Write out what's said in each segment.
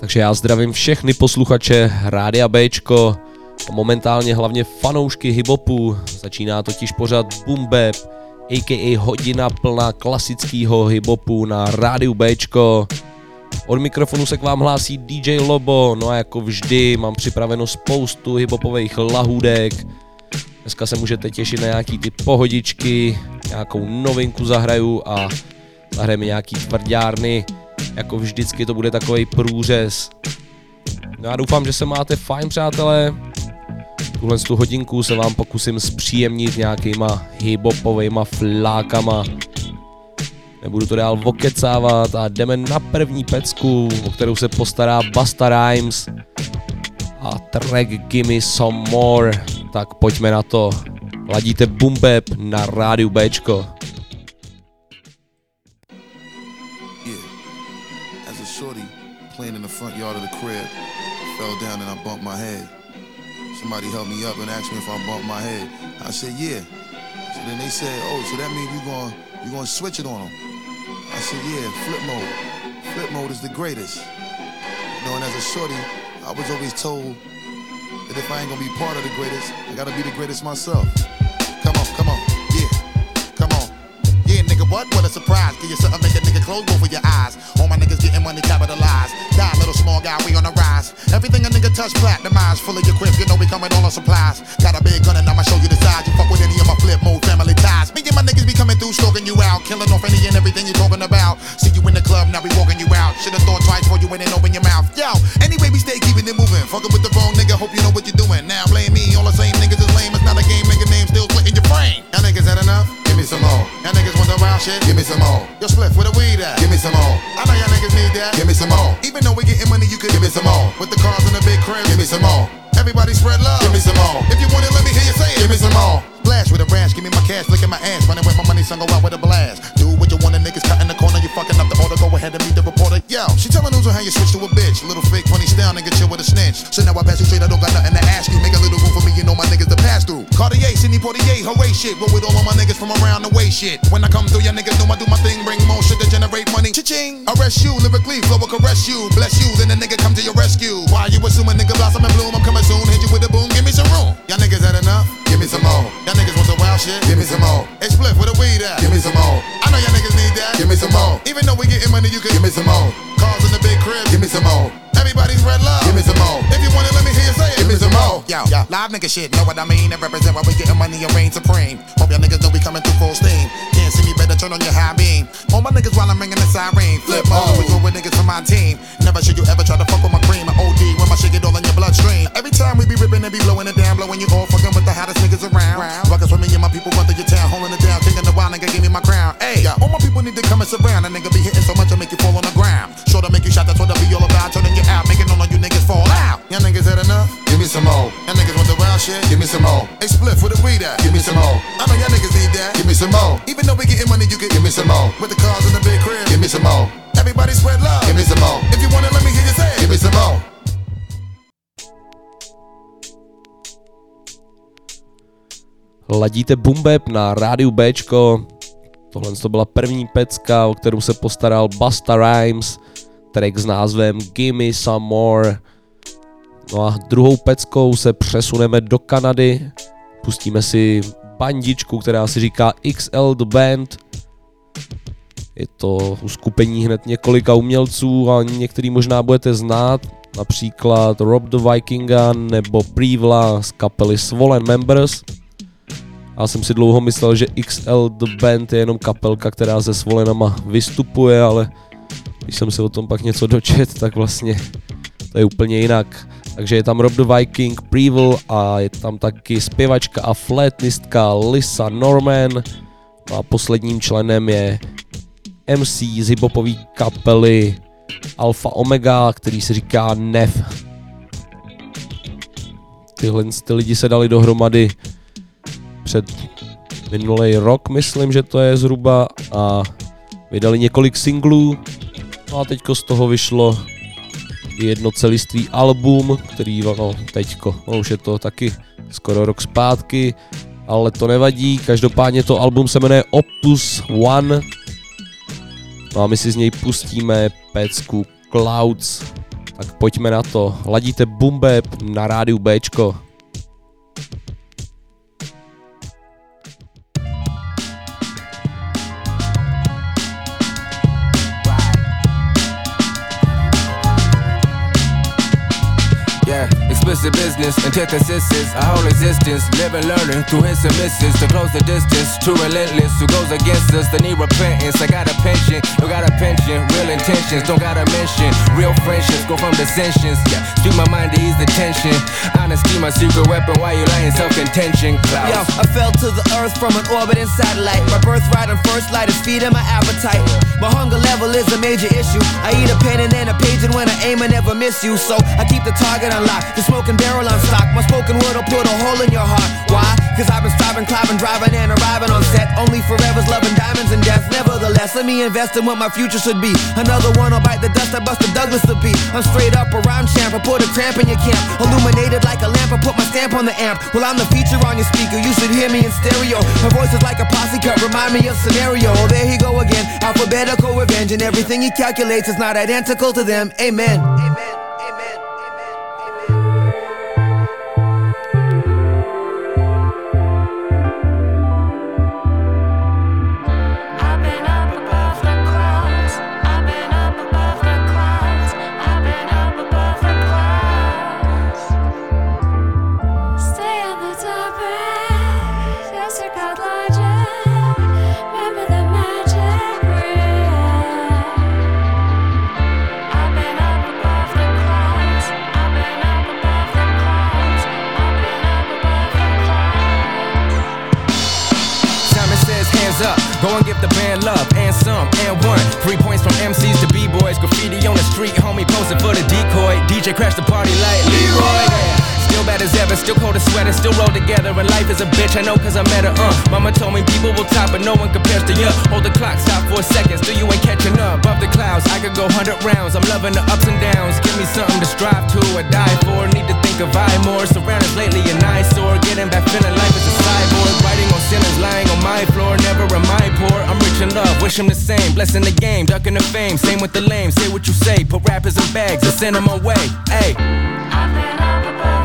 Takže já zdravím všechny posluchače Rádia Bčko a momentálně hlavně fanoušky hiphopu. Začíná totiž pořad Boom Bap, a.k.a. hodina plná klasického hiphopu na Rádiu Bčko. Od mikrofonu se k vám hlásí DJ Lobo, no a jako vždy mám připraveno spoustu hiphopových lahůdek. Dneska se můžete těšit na nějaký ty pohodičky, nějakou novinku zahraju a zahrajeme nějaký tvrdárny. Jako vždycky to bude takový průřez. No já doufám, že se máte fajn, přátelé. Tuhle tu hodinku se vám pokusím zpříjemnit nějakýma hibopovejma flákama. Nebudu to dál vokecávat a jdeme na první pecku, o kterou se postará Basta Rhymes a track Gimme Some More. Tak pojďme na to. Ladíte Bumbeb na rádiu Bčko. Somebody helped me up and asked me if I bumped my head. I said, yeah. So then they said, oh, so that means you going you gonna switch it on them. I said, yeah, flip mode. Flip mode is the greatest. You know, and as a shorty, I was always told that if I ain't gonna be part of the greatest, I gotta be the greatest myself. Come on, come on, nigga, what? What a surprise. Give you something, make a nigga close both of your eyes. All my niggas getting money capitalized. Die, little small guy, we on the rise. Everything a nigga touch, platinumized. Full of your crib, you know we coming all on supplies. Got a big gun and I'ma show you the size. You fuck with any of my flip mode family ties. Me and my niggas be coming through, stroking you out. Killing off any and everything you talking about. See you in the club, now we walking you out. Should've thought twice before you went and open your mouth. Yo, anyway, we stay keeping it moving. Fucking with the wrong nigga, hope you know what you're doing. Now blame me, all the same niggas is lame. It's not a game, make a name, still splitting your frame. Y'all niggas had enough? Give me some more. Y'all niggas the wild shit? Give me some more. Yo, split with the weed at? Give me some more. I know y'all niggas need that. Give me some more. Even though we getting money, you could give me some more. With the cars in the big crib, give me some more. Everybody spread love. Give me some more. If you want it, let me hear you say it. Give me some more. Splash with a rash, give me my cash, look at my ass. Running with my money, son, go out with a blast. Do what you want, the niggas cut in the corner, you fucking up the order. Go ahead and meet the reporter. Yo, she telling news on how you switch to a bitch. Little fake, funny style, nigga, chill with a snitch. So now I pass you straight, I don't got nothing to ask you. Make a little room for me, you know my niggas to pass through. Cartier, Sidney Poitier, hooray shit. Roll with all of my niggas from around the way shit. When I come through, your niggas know I do my thing, bring more shit to generate money. Cha-ching. Arrest you, lyrically, flow will caress you. Bless you, then the nigga come to your rescue. Why you assuming nigga blossom and bloom? I'm coming soon, hit you with a boom, give me some room. Y'all niggas had enough? Give me some more. Y'all niggas want some wild shit? Give me some more. It's split, where the weed at? Give me some more. I know y'all niggas need that. Give me some more. Even though we getting money, you can give me some more. Cars in the big crib. Give me some more. Everybody's red love. Give me some more. If you want it, let me hear you say it. Give me some more. Yo, yo, live nigga shit, know what I mean? That represent why we getting money and reign supreme. Hope y'all niggas know we coming through full steam. Can't see me, better turn on your high beam. All my niggas while I'm ringing the siren. Flip mode, we go with niggas from my team. Never should you ever try to fuck with my cream. I OD when my shit get all in your bloodstream. Every time we be ripping and be blowing it down, blowing you all fucking with the hottest niggas around. Ruckus with me and my people run through your town, holding it down, taking the wild nigga, give me my crown. Hey, all my people need to come and surround. A nigga be hitting so much I make you fall on the ground. Sure to make you shot, that's what I be all about. Turning you out, making all of you niggas fall out. Y'all niggas had enough? Give me some more. Y'all niggas want the wild shit? Give me some more. Hey, split for the weed at? Give me some more. I know y'all niggas need that. Give me some more. Even though we getting money, you can give me some more. With the cars in the big crib, give me some more. Everybody spread love. Give me some more. If you want it, let me hear you say. Give me some more. Ladíte Bumbeb na rádiu Bčko. Tohle to byla první pecka, o kterou se postaral Basta Rhymes. Track s názvem Gimme Some More. No a druhou peckou se přesuneme do Kanady. Pustíme si bandičku, která si říká XL The Band. Je to uskupení hned několika umělců a některý možná budete znát, například Rob the Vikinga nebo Privla z kapely Swollen Members. Já jsem si dlouho myslel, že XL The Band je jenom kapelka, která se Swolenama vystupuje, ale když jsem se o tom pak něco dočet, tak vlastně to je úplně jinak. Takže je tam Rob the Viking, Previl a je tam taky zpěvačka a flétnistka Lisa Norman. No a posledním členem je MC z hiphopové kapely Alpha Omega, který se říká Nef. Tyhle ty lidi se dali dohromady před minulý rok, myslím, že to je zhruba, a vydali několik singlů, no a teďko z toho vyšlo jedno celistvý album, který no, teďko, no, už je to taky skoro rok zpátky, ale to nevadí, každopádně to album se jmenuje Opus One, no a my si z něj pustíme pecku Clouds, tak pojďme na to, ladíte Bumbeb na rádiu Bčko. Explicit business, antithesis is our whole existence. Living, learning through his and misses to close the distance. Too relentless, who goes against us? They need repentance. I got a pension, you got a pension. Real intentions, don't gotta mention. Real friendships go from dissensions. Yeah, speak my mind to ease the tension. Honesty, my secret weapon. Why you lying? Self contention. Yo, I fell to the earth from an orbiting satellite. My birthright and first light is feeding my appetite. My hunger level is a major issue. I eat a pen and then a page, and when I aim, I never miss you. So I keep the target unlocked. Smoking barrel on stock. My spoken word will put a hole in your heart. Why? Cause I've been striving, climbing, driving, and arriving on set. Only forever's loving diamonds and death. Nevertheless, let me invest in what my future should be. Another one will bite the dust I busted Douglas to be. I'm straight up a rhyme champ. I put a cramp in your camp. Illuminated like a lamp. I put my stamp on the amp. Well, I'm the feature on your speaker. You should hear me in stereo. My voice is like a posse cut. Remind me of scenario. Oh, there he go again. Alphabetical revenge. And everything he calculates is not identical to them. Amen. Amen. MCs to B-boys, graffiti on the street, homie posing for the decoy. DJ crash the party like Leroy. Still bad as ever, still cold as sweater, still roll together. And life is a bitch, I know cause I met her, uh. Mama told me people will top, but no one compares to you. Hold the clock, stop for a second, still you ain't catching up. Above the clouds, I could go 100 rounds. I'm loving the ups and downs. Give me something to strive to or die for. Need to think of I more. Surrounded lately, an eyesore. Getting back, feeling life is a cyborg. Writing on sinners, lying on my floor. Never am I poor. I'm rich in love, wish him the same. Blessing the game, ducking the fame. Same with the lame, say what you say. Put rappers in bags and send them away. Hey. To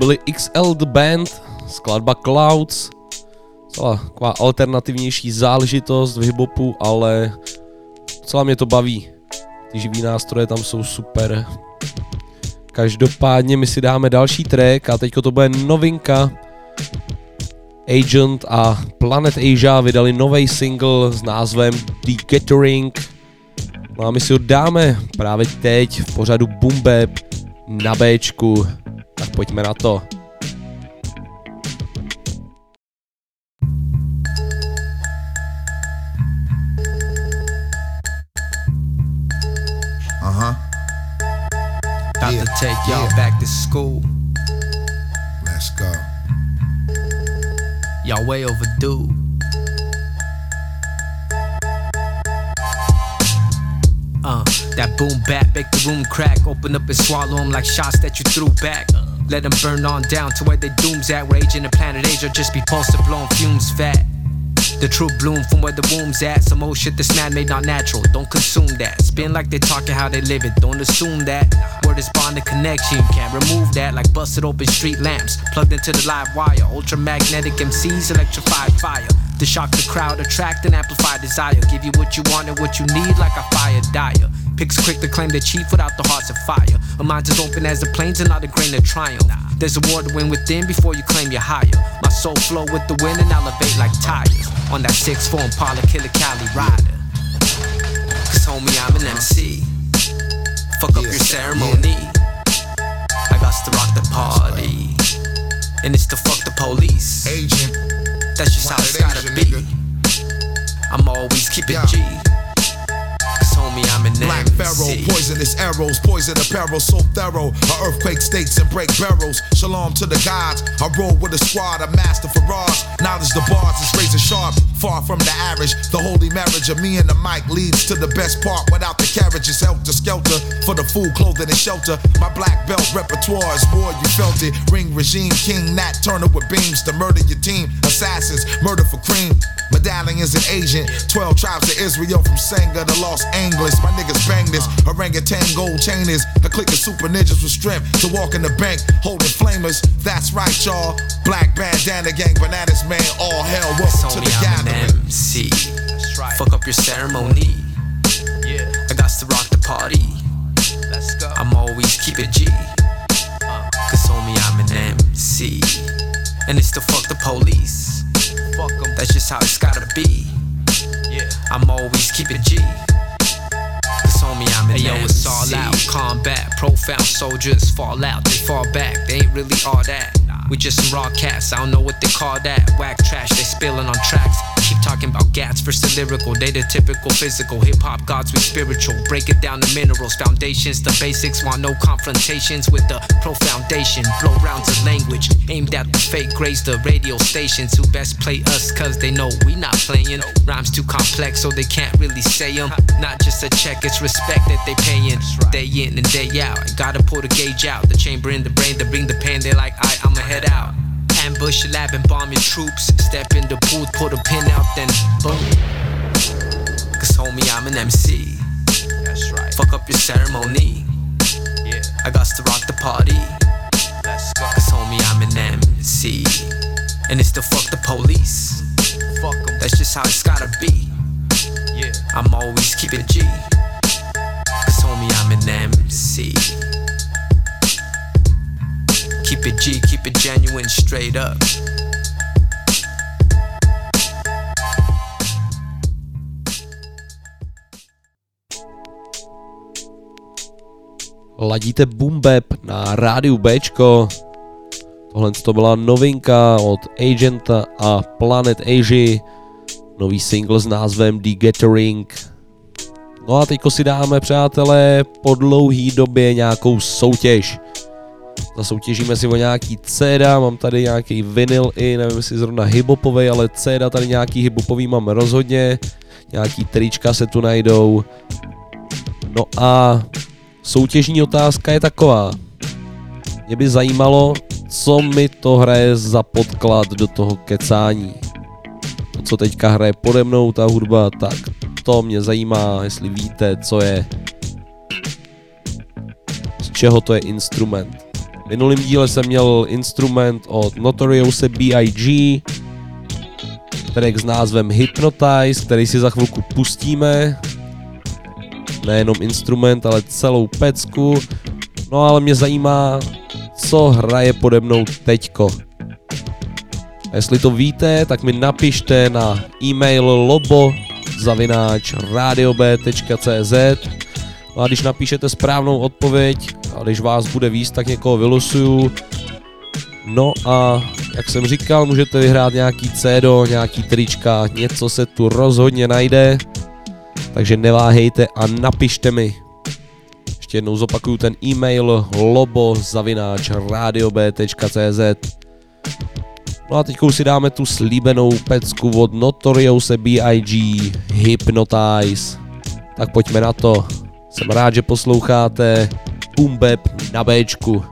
byly XL The Band, skladba Clouds, celá taková alternativnější záležitost v hiphopu, ale celá mě to baví. Ty živý nástroje tam jsou super. Každopádně my si dáme další track a teďko to bude novinka. Agent a Planet Asia vydali nový single s názvem The Gathering. No a my si ho dáme právě teď v pořadu Bap na Bčku. Tak pojďme na to. About yeah. to take y'all yeah. back to school. Let's go. Y'all way overdue. Uh, that boom bap, make the room crack. Open up and swallow them like shots that you threw back. Let them burn on down to where they dooms at. Where agent the planet Asia just be posted blowing fumes fat. The true bloom from where the womb's at. Some old shit that's man made not natural. Don't consume that. Spin like they talking how they live it. Don't assume that. Word is bonded connection. You can't remove that. Like busted open street lamps. Plugged into the live wire. Ultramagnetic MCs, electrified fire. To shock the crowd, attract and amplify desire. Give you what you want and what you need like a fire dyer. Picks quick to claim the chief without the hearts of fire. A mind as open as the plains and not a grain of triumph. There's a war to win within before you claim you're higher. My soul flow with the wind and elevate like tires. On that six form Impala Killer Cali rider. Cause homie, I'm an MC. Fuck up Yeah, your ceremony. I got to rock the party. And it's to fuck the police. Agent. That's just how it's gotta Asian be. nigga. I'm always keeping Yeah. G. Homie, I'm an Black. Pharaoh, poisonous arrows, poison apparel, so thorough. A earthquake states and break barrels. Shalom to the gods. I roll with a squad, a master Faraz. Knowledge the bars is razor sharp, far from the average. The holy marriage of me and the mic leads to the best part. Without the carriage is helter skelter for the food, clothing, and shelter. My black belt repertoire is war, you felt it. Ring regime, King Nat Turner with beams to murder your team. Assassins, murder for cream. Medallion is an agent. 12 tribes of Israel from Senga to Los Angeles. My niggas bang this. Orangutan gold chainers. A clique of super ninjas with strength to walk in the bank holding flamers. That's right, y'all. Black bandana gang, bananas man. All hell, Cause welcome to the I'm an gathering. MC. Fuck up your ceremony. Yeah. I got to rock the party. Let's go. I'm always keep it G. Uh. Cause homie, I'm an MC. And it's to fuck the police. Fuck 'em. That's just how it's gotta be. Yeah. I'm always keep it G. Cause homie, I'm an hey, yo, it's all out. Combat, profound soldiers fall out. They fall back, they ain't really all that. We just some raw cats, I don't know what they call that. Whack trash, they spilling on tracks. Talking about gats versus lyrical. They the typical physical. Hip hop gods we spiritual. Break it down to minerals, foundations, the basics. Want no confrontations with the pro foundation. Blow rounds of language aimed at the fake grays, the radio stations who best play us cause they know we not playing. Rhymes too complex so they can't really say them. Not just a check, it's respect that they paying. Day in and day out. I gotta pull the gauge out. The chamber in the brain to bring the pain. They like, I, I'ma head out. Ambush your lab and bomb your troops. Step in the booth, put a pin out, then boom. Cause homie, I'm an MC. That's right. Fuck up your ceremony. Yeah. I got to rock the party. Let's go. Cause homie, I'm an MC. And it's to fuck the police. Fuck 'em. That's just how it's gotta be. Yeah. I'm always keeping it G. Cause homie, I'm an MC. Keep it G, keep it genuine, straight up. Ladíte Boom Bap na rádiu Bčko. Tohle to byla novinka od Agenta a Planet Asia. Nový single s názvem The Gathering. No a teďko si dáme, přátelé, po dlouhý době nějakou soutěž. Zasoutěžíme si o nějaký CD, mám tady nějaký vinyl i, nevím jestli zrovna hiphopovej, ale CD tady nějaký hiphopový mám rozhodně. Nějaký trička se tu najdou. No a soutěžní otázka je taková. Mě by zajímalo, co mi to hraje za podklad do toho kecání. To, co teďka hraje pode mnou, ta hudba, tak to mě zajímá, jestli víte, co je, z čeho to je instrument. V minulým díle jsem měl instrument od Notorious B.I.G., track s názvem Hypnotize, který si za chvilku pustíme. Nejenom instrument, ale celou pecku. No ale mě zajímá, co hraje pode mnou teďko. A jestli to víte, tak mi napište na e-mail lobo zavináč radiob.cz No a když napíšete správnou odpověď a když vás bude víc, tak někoho vylosuju. No a jak jsem říkal, můžete vyhrát nějaký CDO, nějaký trička, něco se tu rozhodně najde. Takže neváhejte a napište mi. Ještě jednou zopakuju ten e-mail lobo zavináč radiob.cz No a teď si dáme tu slíbenou pecku od Notorious B.I.G. Hypnotize. Tak pojďme na to. Jsem rád, že posloucháte Umbeb na Bčku.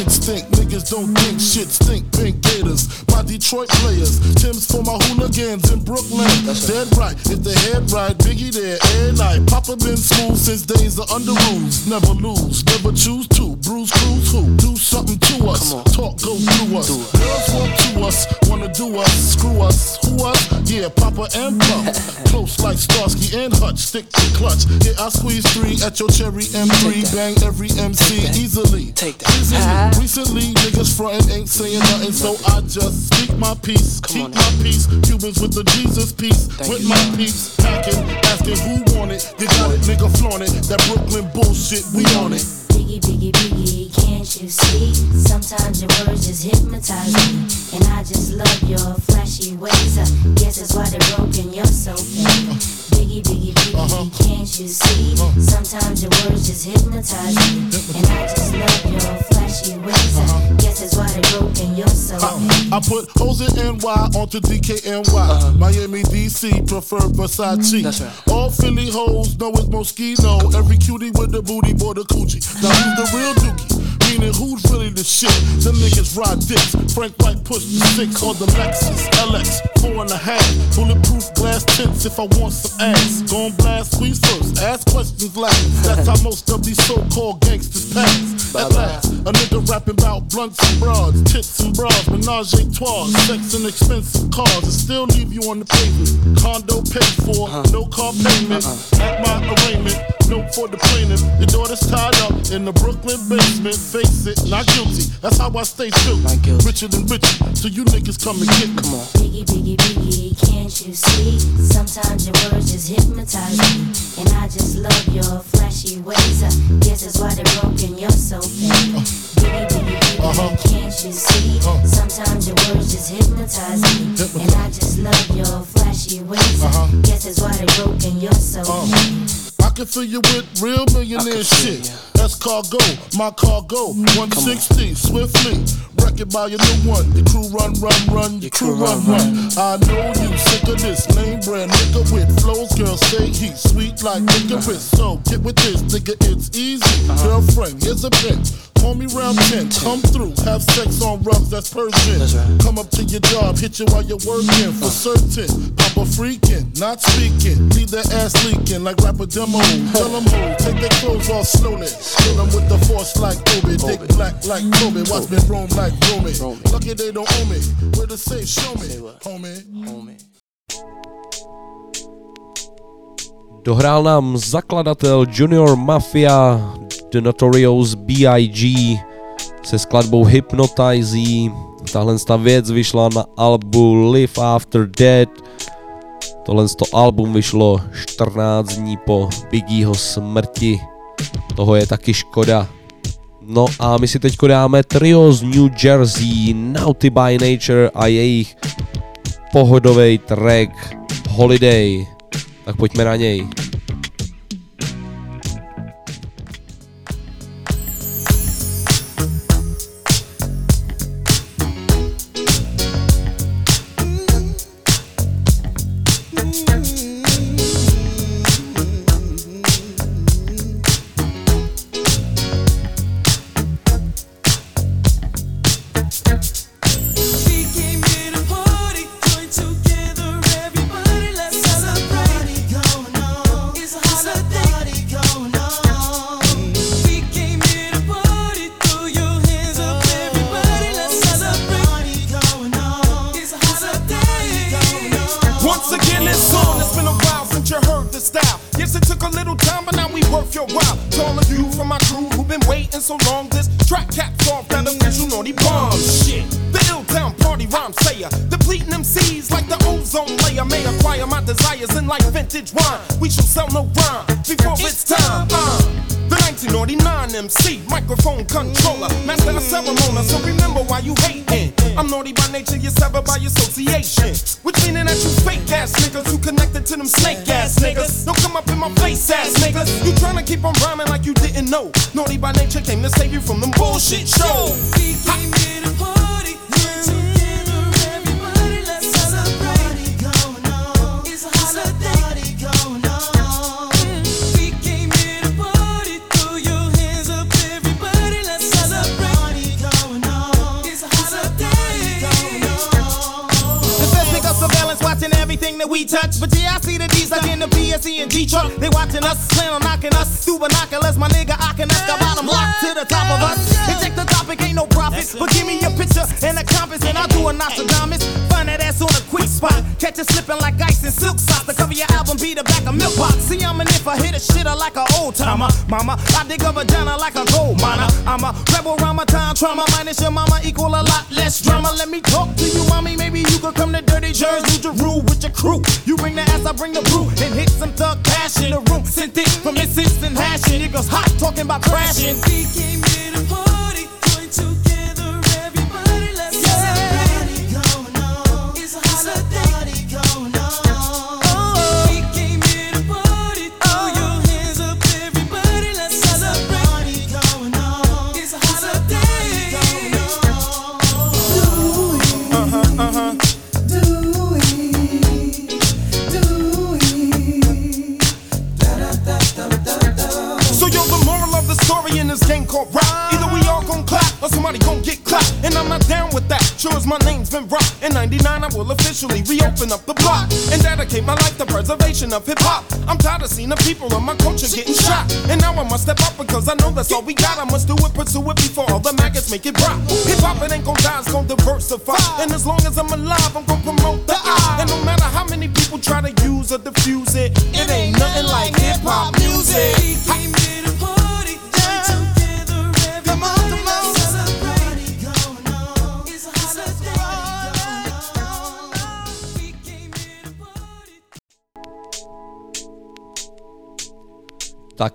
Instinct. Don't think shit stink pink gators. My Detroit players, Tim's for my hooligans in Brooklyn. That's Dead right, if the head right, Biggie there, every night. Papa been school since days of under rules. Never lose, never choose to. Bruise, cruise, who? Do something to us. Talk, go through us. Girls want to us, wanna do us, screw us, who us? Yeah, Papa and Puff. Close like Starsky and Hutch, stick to clutch. Yeah, I squeeze three at your cherry M3, bang every MC easily. Take that. Easily. Recently, niggas frontin' ain't saying nothing, so I just speak my peace, Come keep on, my peace. Cubans with the Jesus piece, Thank with you, my peace. Packing, asking who want it. You got it, nigga, flaunt it. That Brooklyn bullshit, we on it. Biggie, biggie, biggie, can't you see? Sometimes your words just hypnotize me. And I just love your flashy ways. I guess that's why they're broken, you're so fake. Biggie, biggie, biggie, uh-huh. can't you see? Uh-huh. Sometimes your words just hypnotize me. And I just love your flashy ways. Uh-huh. Guess that's why they broke in your soul. Uh, I put O's and NY onto DKNY. Uh-huh. Miami, DC, prefer Versace. That's right. All Philly hoes know it's Moschino. Every cutie with the booty, boy, the coochie. Now who's the real dookie? Meaning who's really the shit? Them niggas ride dicks. Frank White push the six on the Lexus LX, four and a half. Bulletproof glass tints if I want some ass. Gon' blast, squeeze first, ask questions last. That's how most of these so-called gangsters pass. At last, a nigga rapping about blunts and broads, tits and bras, menage a trois, sex and expensive cars, and still leave you on the pavement. Condo paid for, uh-huh. no car payment. Uh-huh. At my arraignment, note for the plaintiff. Your daughter's tied up in the Brooklyn basement face it, not guilty. That's how I stay true. Richer than richer, so you niggas come and get me. Come on. Biggie, biggie, biggie, can't you see? Sometimes your words just hypnotize me. And I just love your flashy ways. I guess that's why they're broken, you're so fake. Uh, biggie, biggie, biggie, uh-huh. can't you see? Uh, Sometimes your words just hypnotize me. Hypnotize. And I just love your flashy ways. Uh-huh. I guess that's why they're broken, you're so uh. fake. I can fill you with real millionaire shit. That's cargo, my cargo. 160, swiftly. It by your new one. Your crew run, run, run. Your crew run, run. I know you sick of this lame brand nigga with flows. Girl, say he's sweet like licorice. So get with this, nigga, it's easy. Uh-huh. Girlfriend, here's a bitch. Call me round 10, come through, have sex on rugs, that's Persian. That's right. Come up to your job, hit you while you're working for certain. Papa freaking, not speaking, leave that ass leaking like rapper demo. Tell them who, take their clothes off slowly. Kill them with the force like Obi, dick black like Kobe. Watch me roam like Romy. Lucky they don't owe me. Where the safe, show me, homie. homie. Dohrál nám zakladatel Junior Mafia The Notorious B.I.G. se skladbou Hypnotize. Tahle ta věc vyšla na albu Live After Dead. Tohle to album vyšlo 14 dní po Biggieho smrti. Toho je taky škoda. No a my si teď dáme trio z New Jersey, Naughty by Nature a jejich pohodový track Holiday. Tak pojďme na něj. A lot less drama. Let me talk to you, mommy. Maybe you could come to Dirty Jersey, your rule with your crew. You bring the ass, I bring the brew, and hit some thug cash passion. The room sent it from instant hashing. Niggas hot talking about crashing. Came of hip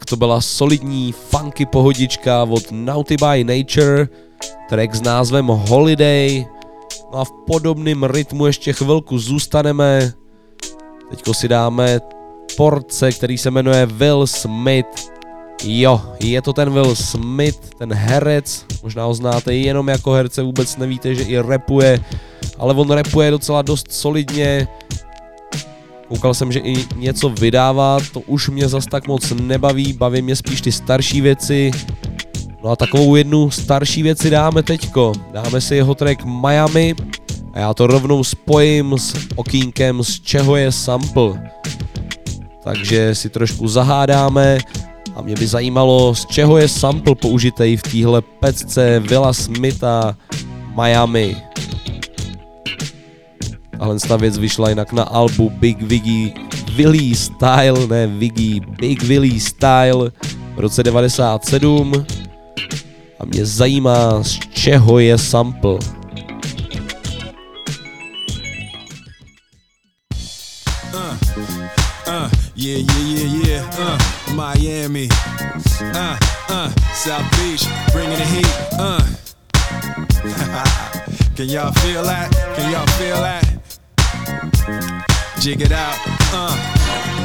To byla solidní funky pohodička od Naughty by Nature, track s názvem Holiday. No a v podobném rytmu ještě chvilku zůstaneme. Teďko si dáme porce, který se jmenuje Will Smith. Jo, je to ten Will Smith, ten herec, možná ho znáte jenom jako herce, vůbec nevíte, že i rapuje, ale on rapuje docela dost solidně, Koukal jsem, že i něco vydává, to už mě zas tak moc nebaví, baví mě spíš ty starší věci. No a takovou jednu starší věci dáme teďko. Dáme si jeho track Miami a já to rovnou spojím s okýnkem, z čeho je sample. Takže si trošku zahádáme a mě by zajímalo, z čeho je sample použitej v téhle pecce Willa Smitha Miami. Tahle ta věc vyšla jinak na albu Big Wiggy Willy Style, ne Wiggy, Big Willy Style v roce 97. A mě zajímá, z čeho je sample. Uh, yeah, yeah, yeah, yeah. Uh, Miami. Uh, uh, South Beach, bringing the heat. Uh. Can y'all feel that? Can y'all feel that? Jig it out. Uh.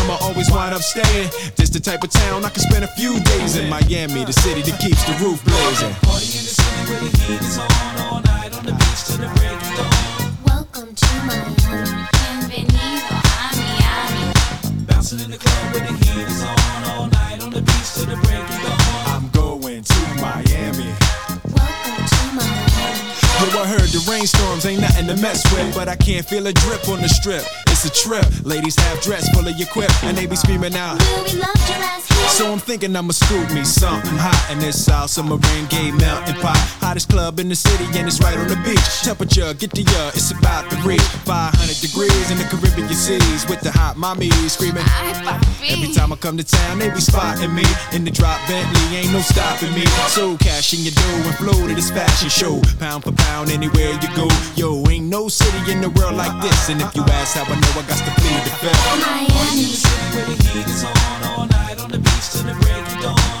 I always wind up staying. This the type of town I can spend a few days in Miami, the city that keeps the roof blazing. Party in the city where the heat is on all night on the beach till the break of dawn. Welcome to Miami. Bienvenido a Miami. Bouncing in the club where the heat is on all night on the beach till the break of dawn. Yo, I heard the rainstorms ain't nothing to mess with, but I can't feel a drip on the strip. It's a trip. Ladies have dress full of your quip, and they be screaming out. So I'm thinking I'ma scoop me something hot in this South Summer rain melting pot. Hottest club in the city, and it's right on the beach. Temperature, get the uh, it's about to reach 500 degrees in the Caribbean seas with the hot mommy screaming. Every time I come to town, they be spotting me in the drop Bentley, ain't no stopping me. So cash in your dough and flow to this fashion show, pound for pound anywhere you go. Yo, ain't no city in the world like this, and if you ask how I know, I got to plead the fifth. Miami. Where the heat is on all night on the beach till the break of dawn.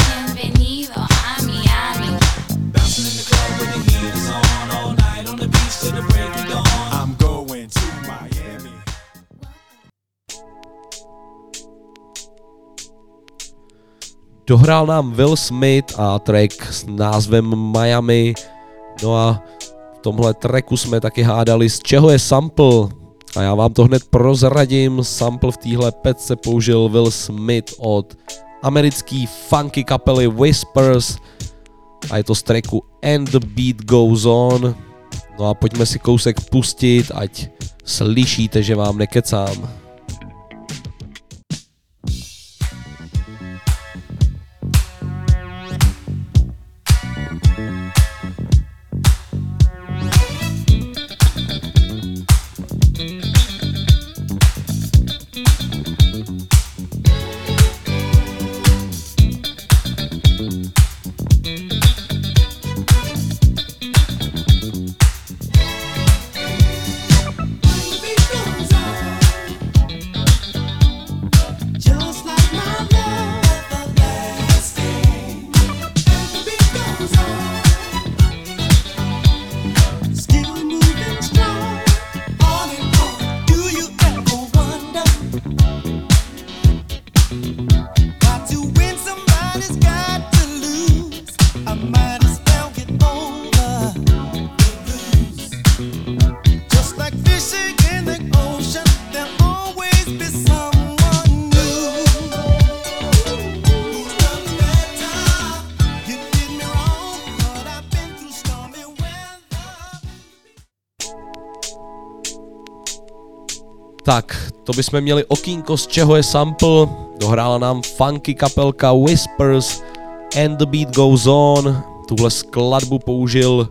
Dohrál nám Will Smith a track s názvem Miami. No a v tomhle tracku jsme taky hádali, z čeho je sample. A já vám to hned prozradím. Sample v téhle pecce použil Will Smith od americký funky kapely Whispers a je to z tracku And the Beat Goes On. No a pojďme si kousek pustit, ať slyšíte, že vám nekecám. To bychom měli okýnko, z čeho je sample. Dohrála nám funky kapelka Whispers And the Beat Goes On. Tuhle skladbu použil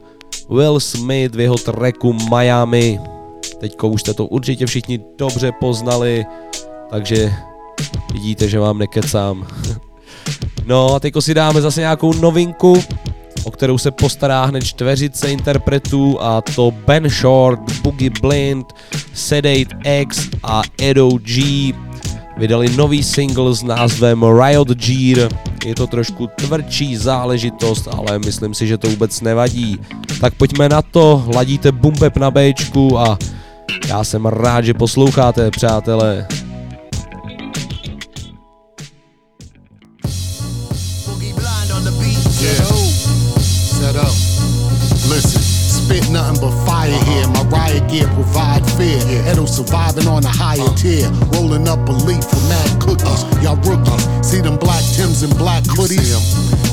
Will Smith v jeho tracku Miami. Teďko už jste to určitě všichni dobře poznali, takže vidíte, že vám nekecám. No a teďko si dáme zase nějakou novinku, o kterou se postará hned čtveřice interpretů a to Ben Short, Boogie Blind, Sedate X a Edo G vydali nový single s názvem Riot Gear. Je to trošku tvrdší záležitost, ale myslím si, že to vůbec nevadí. Tak pojďme na to, ladíte bumbep na Bčku a já jsem rád, že posloucháte, přátelé. Spit nothing but gear provide fear. Edo surviving on a higher tier. Rolling up a leaf for mad cookies. Y'all rookies. See them black Tims and black hoodies?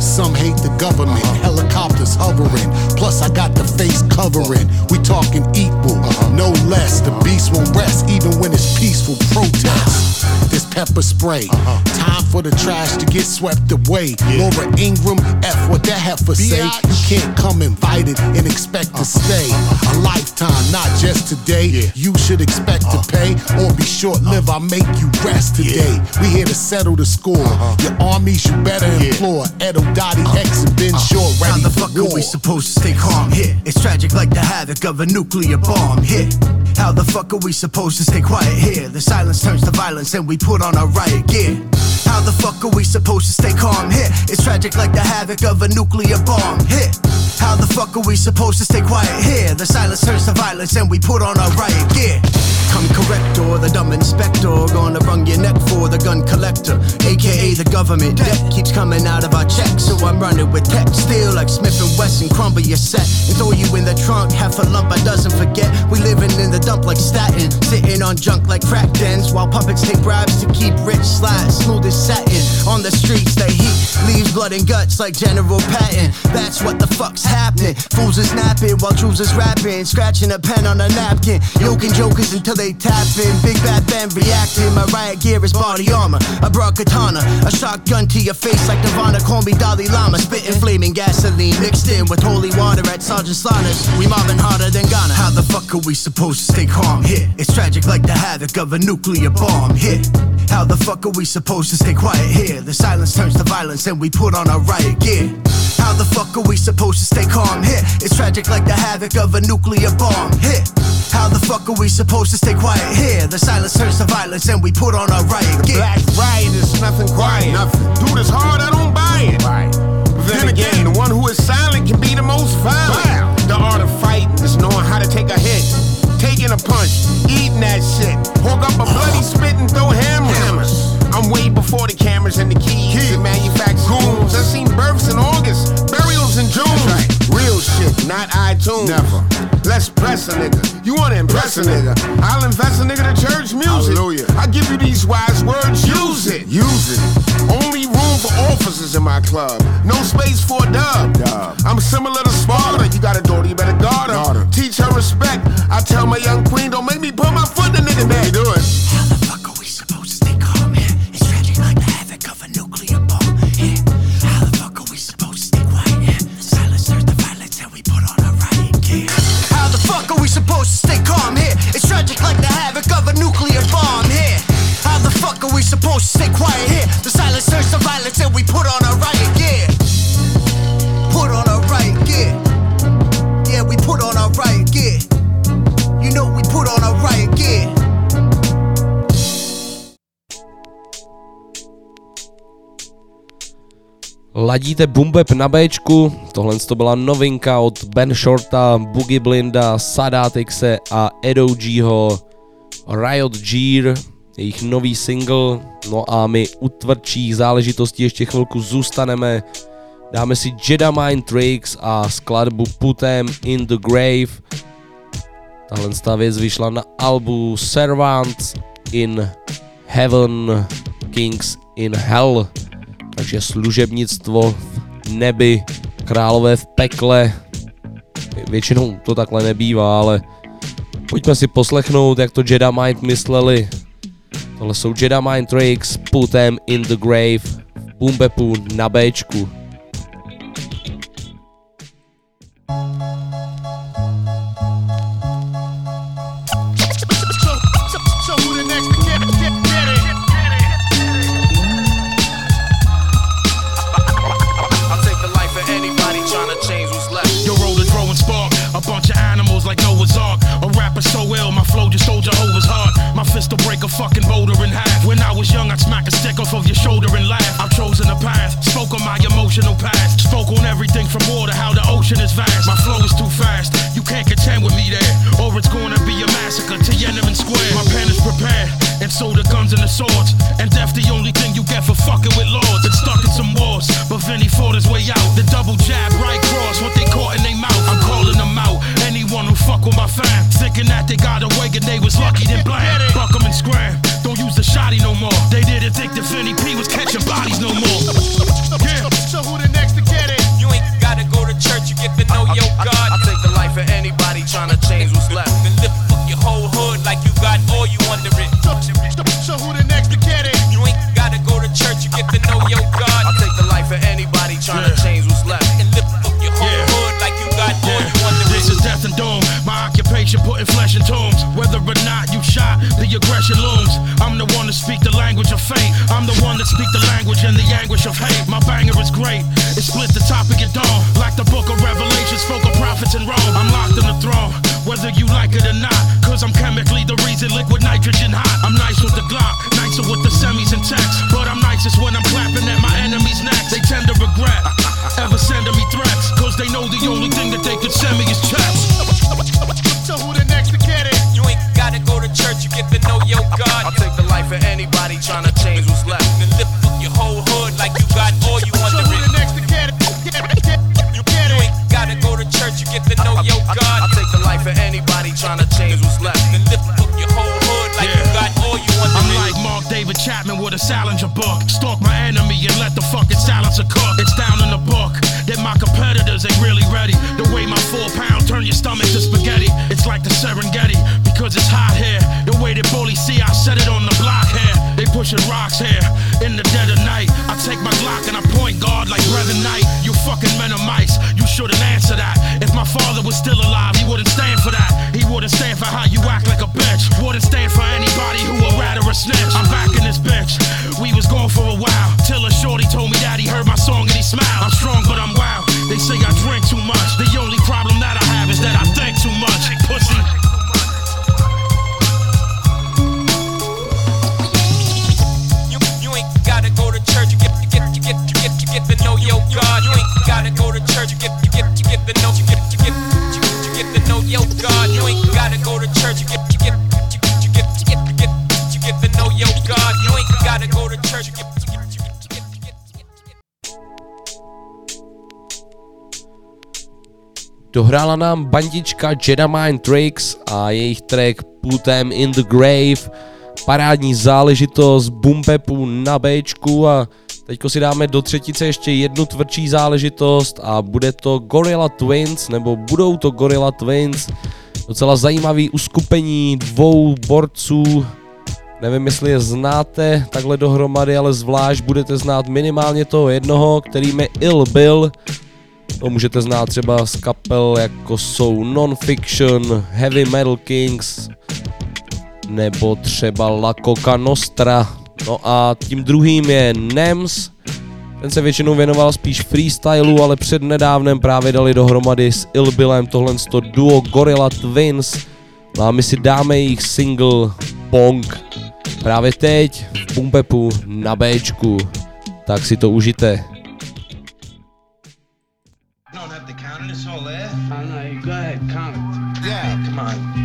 Some hate the government. Helicopters hovering. Plus, I got the face covering. We talking equal. no less. The beast won't rest even when it's peaceful protest. This pepper spray, time for the trash to get swept away. Laura Ingraham, F what that heifer say. You can't come invited and expect to stay a lifetime, not just today. You should expect to uh-huh. pay or be short uh-huh. lived. I make you rest today. We here to settle the score. Uh-huh. Your armies you better employ. Edo Dottie X and Ben Short How ready the for fuck war. are we supposed to stay calm here? It's tragic like the havoc of a nuclear bomb here. How the fuck are we supposed to stay quiet here? The silence turns to violence and we put on our riot gear. How the fuck are we supposed to stay calm here? It's tragic like the havoc of a nuclear bomb here. How the fuck are we supposed to stay quiet here? The silence turns to violence and we put on our riot gear. Come correct or the dumb inspector gonna wrung your neck for the gun collector, aka the government. Debt keeps coming out of our checks, so I'm running with tech. Still like Smith and Wesson, crumble your set and throw you in the trunk. Half a lump, I doesn't forget. We living in the dump like statin, sitting on junk like crack dens, while puppets take bribes to keep rich slides smooth as satin. On the streets, the heat leaves blood and guts like General Patton. That's what the fuck's happening. Fools is napping while Jews is rapping, scratching a pen on a napkin, yoking jokers until they tap in. Big bad band reacting. My riot gear is body armor. I brought katana, a shotgun to your face like Nirvana. Call me Dalai Lama, spitting flaming gasoline mixed in with holy water at Sergeant Slaughter's. We mobbing harder than Ghana. How the fuck are we supposed to stay calm here? It's tragic like the havoc of a nuclear bomb here. How the fuck are we supposed to stay quiet here? The silence turns to violence and we put on our riot gear. How the fuck are we supposed to stay calm here? It's tragic like the havoc of a nuclear bomb here. How the fuck are we supposed to stay quiet here? The silence turns to violence and we put on our riot gear. Black riot is nothing quiet. Nothing. Dude is hard, I don't buy it. Right. Then again, the one who is silent can be the most violent. The art of fighting is knowing how to take a hit, taking a punch, eating that shit, hawk up a bloody spit and throw hammers. I'm way before the cameras and the keys and manufacture goons. I've seen births in August, burials in June. Real shit, not iTunes. Never. Let's bless a nigga. You wanna impress a nigga? I'll invest a nigga to church music. Hallelujah. I give you these wise words, use it. Use it. Only room for officers in my club. No space for a dub. I'm similar to Sparta. You got a daughter, you better guard her. Teach her respect. I tell my young queen, don't make me put my foot in the nigga back. do it. How the fuck are we supposed to stay calm here? It's tragic like the havoc of a nuclear bomb here. How the fuck are we supposed to stay quiet here? The silence turns to violence and we put on a riot gear. How the fuck are we supposed to stay calm here? It's tragic like the havoc of a nuclear bomb here. Fuck are we supposed to stay quiet here? The silence turns to violence and we put on a riot gear. Put on a riot gear. Yeah, we put on a riot gear. You know we put on a riot gear. Ladíte Bumbeb na Bčku, tohle to byla novinka od Ben Shorta, Boogie Blinda, Sadatixe a Edo Gho, Riot Gear, jejich nový single, no a my u tvrdších záležitostí ještě chvilku zůstaneme, dáme si Jedi Mind Tricks a skladbu Putem in the Grave, tahle ta věc vyšla na albu Servants in Heaven, Kings in Hell, takže služebnictvo v nebi, králové v pekle. Většinou to takhle nebývá, ale pojďme si poslechnout, jak to Jedi Mind mysleli. Tohle jsou Jedi Mind Tricks, Put them in the Grave, Bumbepu na Bčku. A fucking boulder in half. When I was young, I'd smack a stick off of your shoulder and laugh. I've chosen a path, spoke on my emotional past. Spoke on everything from water, how the ocean is vast. My flow is too fast, you can't contend with me there. Or it's gonna be a massacre to Yemen Square. My pen is prepared, and so the guns and the swords. And death the only thing you get for fucking with lords. It's stuck in some wars, but Vinnie fought his way out. The double jab, right cross, what they caught in their mouth. I'm calling them out. Anyone who fuck with my fam, thinking that they got away and they was lucky then blam. Buck 'em and scram. Don't use the shotty no more. They didn't think that Vinnie P was catching bodies no more. gotta go to church, you get you get you get to know you get you get you, you get to know your God. You ain't gotta go to church, you get you get you, you get you get you get you get to know your God. You ain't gotta go to church, you get you get you get you get Dohrála nám bandička Jedamind Tricks a jejich track Putem in the Grave, parádní záležitost bumpepu na Bčku a teďko si dáme do třetice ještě jednu tvrdší záležitost a bude to Gorilla Twins, nebo budou to Gorilla Twins, docela zajímavý uskupení dvou borců, nevím jestli je znáte takhle dohromady, ale zvlášť budete znát minimálně toho jednoho, kterým je Ill Bill, to můžete znát třeba z kapel jako jsou Non-Fiction, Heavy Metal Kings nebo třeba La Coca Nostra. No a tím druhým je Nems, ten se většinou věnoval spíš freestylu, ale před nedávnem právě dali dohromady s Ilbilem tohle duo Gorilla Twins. No a my si dáme jejich single Pong. Právě teď v Bumpepu na Bčku. Tak si to užijte.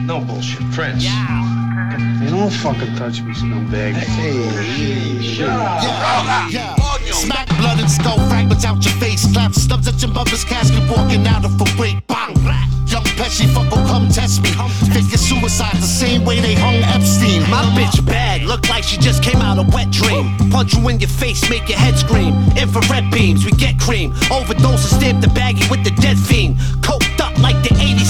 no bullshit. Yeah. You don't fucking touch me, scumbag. Hey, shut up. Yeah. Smack blood and skull fragments out your face. Slap stubs at your mother's casket, walking out of a wake. Bang! Young Pesci, fuck will come test me. Fake suicide the same way they hung Epstein. My bitch bad, look like she just came out of wet dream. Punch you in your face, make your head scream. Infrared beams, we get cream. Overdose and stamp the baggie with the dead fiend. Coked up like the 86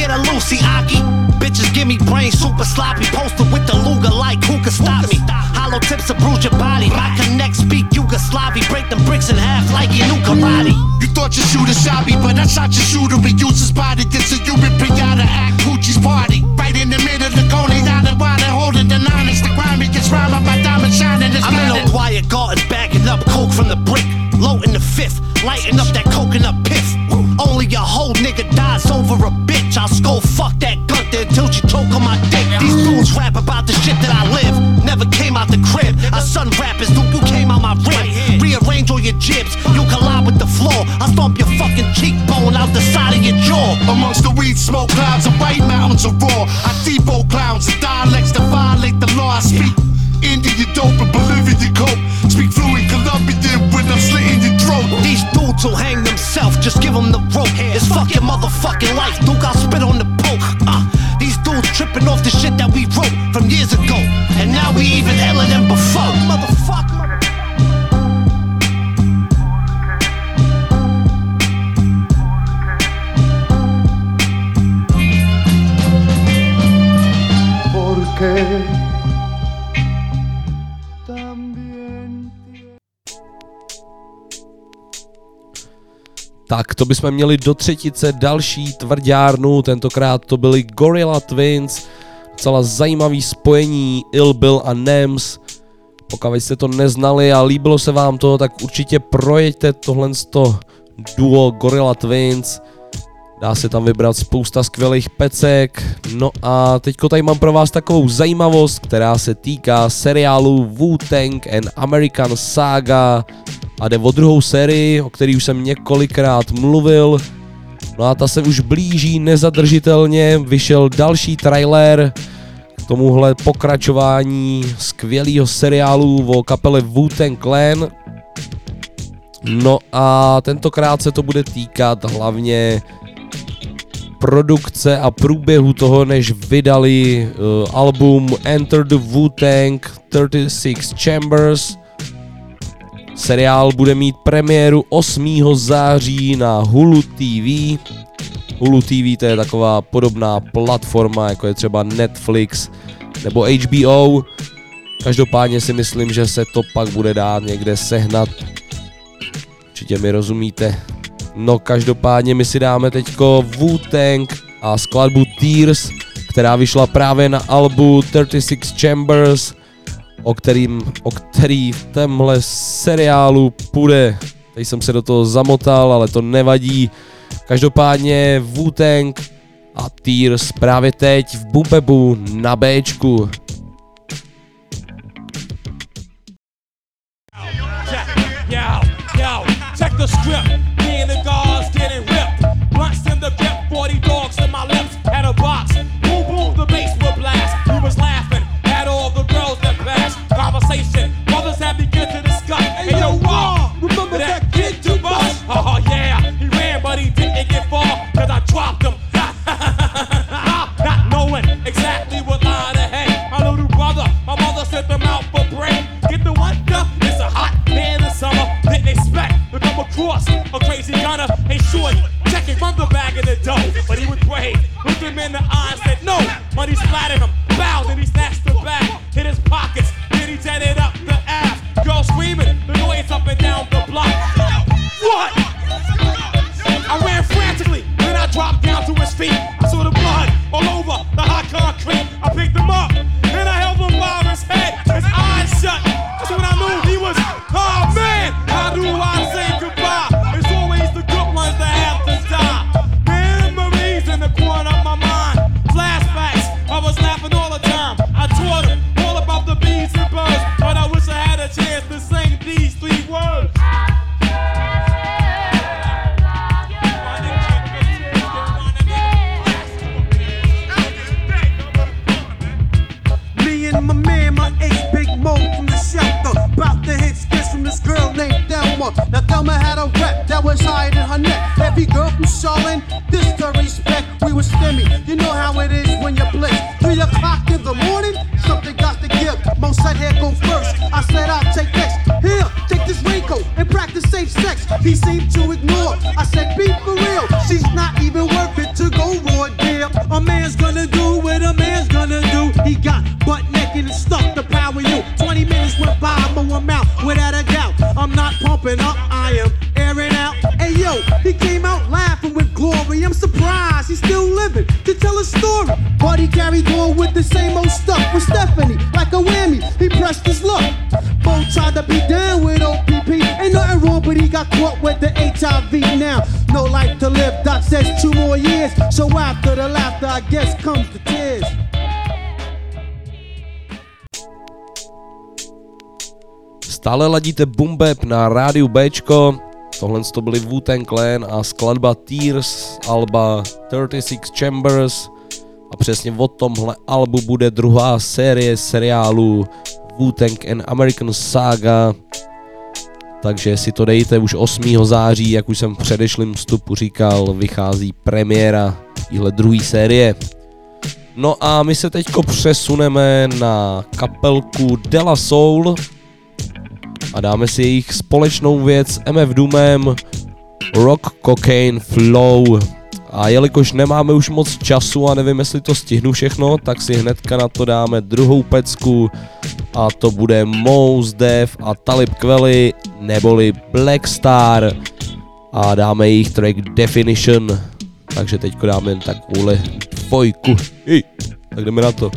get a Lucy Aki. Bitches give me brain super sloppy. Posted with the Luger like who can stop me? Hollow tips to bruise your body. My connect speak Yugoslavi. Break them bricks in half like you knew karate. You thought your shooter shot me, but I shot your shooter and used his body. This is a human pinata at Gucci's party. Right in the middle of the Coney Island, while they're holding the nines. The grimy gets round by my diamond shining. I'm in a quiet garden bagging up coke from the brick. Low in the fifth, lighting up that over a bitch. I'll skull fuck that Gunther until she choke on my dick. These dudes rap about the shit that I live. Never came out the crib. I son rappers, dude, you came out my rib. Rearrange all your jibs, you collide with the floor. I stomp your fucking cheekbone out the side of your jaw. Amongst the weed smoke clouds and white mountains of raw. I depot clowns and dialects that violate the law. I speak Indian dope and Bolivian coke. Speak fluent Colombian when I'm slitting your throat. These dudes will hang themselves, just give them the rope. It's fuck your motherfucking life, dude, I'll spit on the poke. Uh, these dudes tripping off the shit that we wrote from years ago. And now we even iller than before. Motherfucker. Porque Tak, to bychom měli do třetice další tvrdárnu, tentokrát to byly Gorilla Twins, docela zajímavý spojení Ill Bill a Nems. Pokud jste to neznali a líbilo se vám to, tak určitě projeďte tohle duo Gorilla Twins. Dá se tam vybrat spousta skvělých pecek. No a teďko tady mám pro vás takovou zajímavost, která se týká seriálu Wu-Tang and American Saga a jde o druhou sérii, o který už jsem několikrát mluvil. No a ta se už blíží nezadržitelně, vyšel další trailer k tomuhle pokračování skvělého seriálu o kapele Wu-Tang Clan. No a tentokrát se to bude týkat hlavně produkce a průběhu toho, než vydali uh, album Enter the Wu-Tang 36 Chambers. Seriál bude mít premiéru 8. září na Hulu TV. Hulu TV to je taková podobná platforma, jako je třeba Netflix nebo HBO. Každopádně si myslím, že se to pak bude dát někde sehnat. Určitě mi rozumíte. No každopádně my si dáme teďko Wu-Tang a skladbu Tears, která vyšla právě na albu 36 Chambers, o, kterým, o který v tomhle seriálu půjde. Teď jsem se do toho zamotal, ale to nevadí. Každopádně Wu-Tang a Tears právě teď v Bumbebu na the script. Him. Not knowing exactly what line to hang. My little brother, my mother sent them out for break. Get the duck, it's a hot day in the summer. Didn't expect to come across a crazy gunner. Hey, shorty, check it, run the bag of the dough. But he was brave, looked him in the eye and said, No, money splattered him. Bowed and he snatched the bag, hit his pockets, then he jetted up the ass. Girl screaming, the noise up and down the block. Feet. Stále ladíte Bumbeb na rádiu Bčko, tohle to byly Wu-Tang Clan a skladba Tears, alba 36 Chambers a přesně o tomhle albu bude druhá série seriálu Wu-Tang and American Saga, takže si to dejte už 8. září, jak už jsem v předešlém vstupu říkal, vychází premiéra téhle druhé série. No a my se teďko přesuneme na kapelku Della Soul, a dáme si jejich společnou věc MF Doomem Rock Cocaine Flow. A jelikož nemáme už moc času a nevím, jestli to stihnu všechno, tak si hnedka na to dáme druhou pecku a to bude Mos Def a Talib Kweli neboli Black Star. a dáme jejich track Definition. Takže teďko dáme jen takovouhle dvojku. Hej, tak jdeme na to.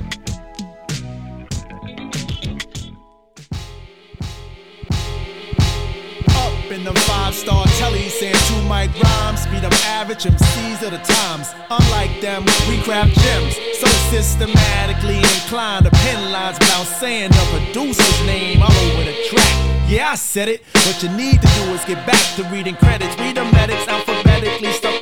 Mic rhymes, be them average MCs of the times. Unlike them, we craft gems, so systematically inclined to pen lines without saying the producer's name all over the track. Yeah, I said it. What you need to do is get back to reading credits. Read the medics alphabetically, stuck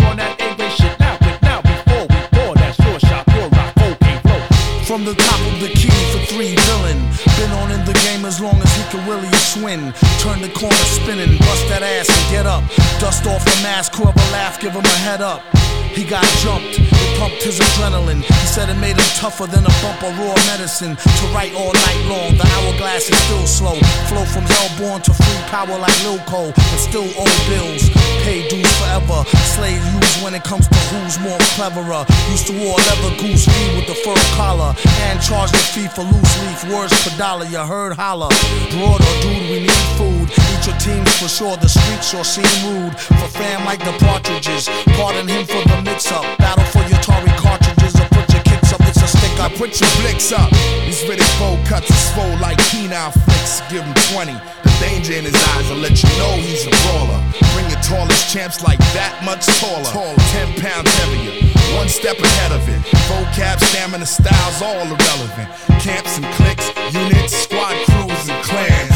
From the top of the key for three villain. Been on in the game as long as he can really swing. Turn the corner spinning, bust that ass and get up. Dust off the mask, whoever laugh, give him a head up. He got jumped, it pumped his adrenaline. He said it made him tougher than a bump of raw medicine. To write all night long, the hourglass is still slow. Flow from hellborn to free power like Lil Cole, and still owe bills. Pay dues forever. Slave use when it comes to who's more cleverer. Used to wear leather goose fee with the fur collar, and charge the fee for loose leaf words per dollar. You heard holla. Broad or dude, we need food. Eat your teams for sure. The streets sure seem rude. For fam like the partridges. Pardon him for the mix up. Battle for your Tory cartridges or put your kicks up. It's a stick I put your blicks up. These Riddick Bowe cuts is swole like penile flicks. Give him 20. The danger in his eyes will let you know he's a brawler. Bring your tallest champs like that much taller. 10 pounds heavier. One step ahead of it. Vocab, stamina, styles, all irrelevant. Camps and cliques, units, squad crews, and clans.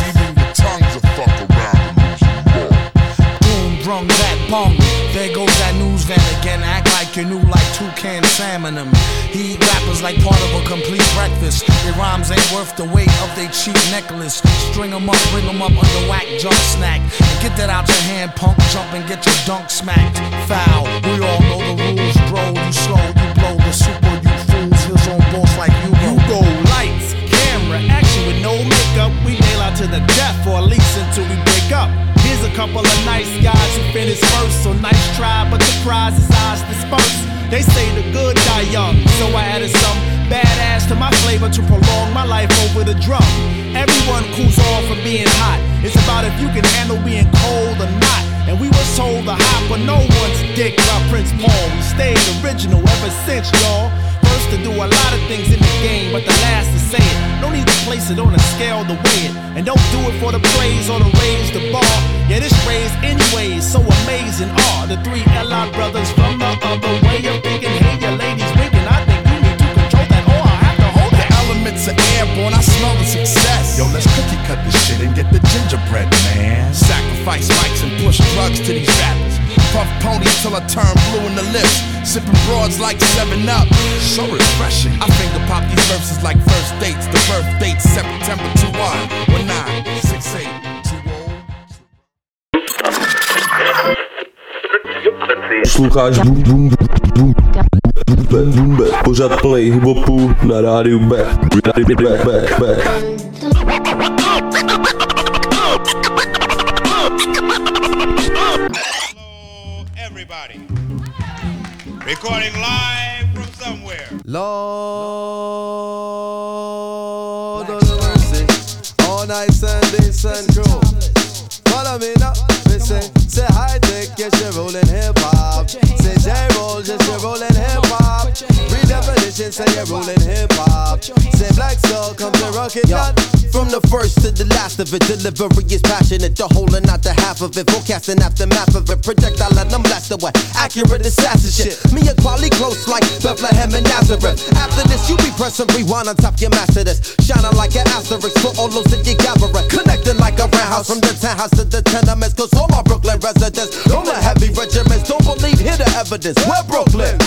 You knew like two toucan salmon them. He eat rappers like part of a complete breakfast. Their rhymes ain't worth the weight of their cheap necklace. String 'em up, bring 'em up under whack junk snack. Get that out your hand, punk. Jump and get your dunk smacked. Foul. We all know the rules, bro. You slow, you blow the super, to the death, or at least until we break up. Here's a couple of nice guys who finished first, so nice try, but the prize is ours dispersed. They say the good die young, so I added some badass to my flavor to prolong my life over the drum. Everyone cools off from being hot. It's about if you can handle being cold or not. And we were told to hop but no one's dick by Prince Paul. We stayed original ever since, y'all. First to do a lot of things in the game, but the last to say it. No need to place it on a scale to weigh it. And don't do it for the praise or to raise the bar. Yeah, this raise anyways, so amazing are the three LI brothers from the other way of thinking. Hey, your ladies winking. I think you need to control that, or I have to hold The elements are airborne, I smell the success. Yo, let's cookie cut this shit and get the gingerbread, man. Sacrifice mics and push drugs to these rappers. Puff ponies till I turn blue in the lips. Sipping broads like 7 Up. So refreshing. I finger pop these verses like first dates. The birth date September 2 1 19 68 Posloucháš Boom Boom Boom Boom Boom Boom Pořád play hiphopu na rádiu B B B B Recording live from somewhere. Lord mercy. All night Sunday, sun crew. Follow me now. Me say, say high yes, you're rolling hip hop. Say J roll, yes, you're rolling hip hop. Redefinition, say you're rolling hip hop. Say black soul, come to rock it down. From the first to the last of it, delivery is passionate. The whole and not the half of it. Forecasting aftermath of it. Projectile let them blast away. Accurate assassin shit. Me and quality close like Bethlehem and Nazareth. After this, you be pressing rewind on top your master this. Shining like an asterisk for all those that you gather. Connected like a roundhouse from the townhouse to the tenements. Cause all my Brooklyn residents, all the heavy regiments, don't believe, hear the evidence. We're Brooklyn.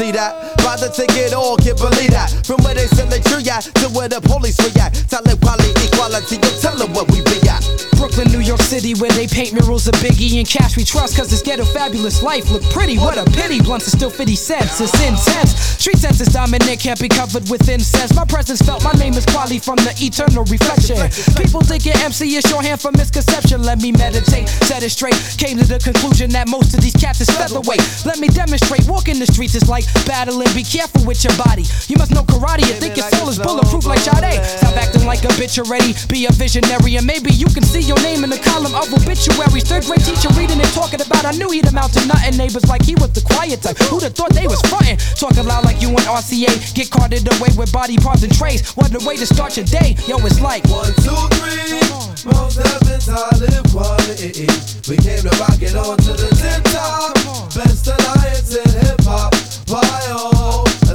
See that? About to take it all, can't believe that. From where they sell the tree at to where the police react. Talent, quality, equality, you tell them what we be at. Brooklyn, New York City, where they paint murals of Biggie and cash we trust, cause this ghetto fabulous life look pretty. What a pity, blunts are still 50 cents, it's intense. Street sense is dominant, can't be covered with incense. My presence felt, my name is Kweli from the eternal reflection. People thinking MC is shorthand for misconception. Let me meditate, set it straight. Came to the conclusion that most of these cats is featherweight. Let me demonstrate, walking the streets is like battling. Be careful with your body. You must know karate. You think your soul is bulletproof like Sade. Stop acting like a bitch already. Be a visionary, and maybe you can see your name in the column of obituaries. Third grade teacher reading and talking about. I knew he'd amount to nothing. Neighbors like he was the quiet type. Who'd have thought they was frontin'? Talking loud like you and RCA. Get carted away with body parts and trays. What a way to start your day. Yo, it's like one, two, three. Most heavens I live quality. We came to rock it on to the tip top. Best alliance in hip hop. Why? I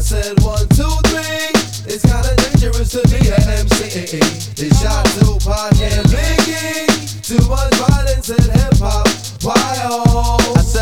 said one, two, three. It's kinda dangerous to be an MC. They shot Tupac and Biggie. Too much violence in hip hop. Why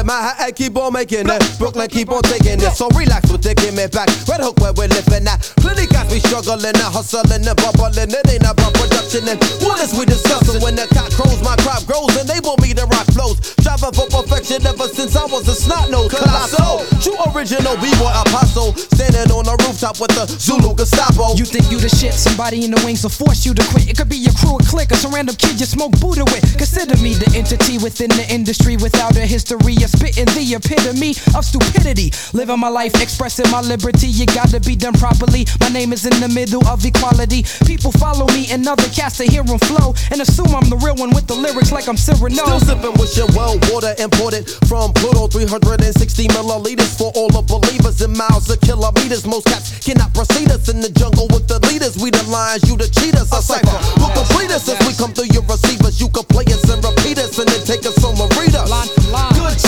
oh? I said Manhattan keep on making it, Brooklyn keep on taking it. So relax with the me back. Red Hook where we're living at. Plenty guys be struggling and hustling and bubbling. It ain't about production and what is we discussing? When the cock crows, my crop grows and they want me to rock flows. Striving for perfection ever since I was a snot nose. Colossal, true original b-boy apostle. Standing on the rooftop with the Zulu Gestapo. You think you the shit, somebody in the wings will force you to quit. It could be your crew, a clique, or some random kid you smoke Buddha with. Consider me the entity within the industry without a history of spitting the epitome of stupidity. Living my life, expressing my liberty, you gotta be done properly. My name is in the middle of equality. People follow me and other cats to hear 'em flow and assume I'm the real one with the lyrics like I'm Cyrano. Still sipping with your well water imported from Pluto 360 milliliters for all the believers in miles of kilometers. Most cats cannot proceed us in the jungle with the leaders. We the lions, you the cheaters. A cipher who complete us as we come through your receivers. You can play us and repeat us and then take us home and read us. Good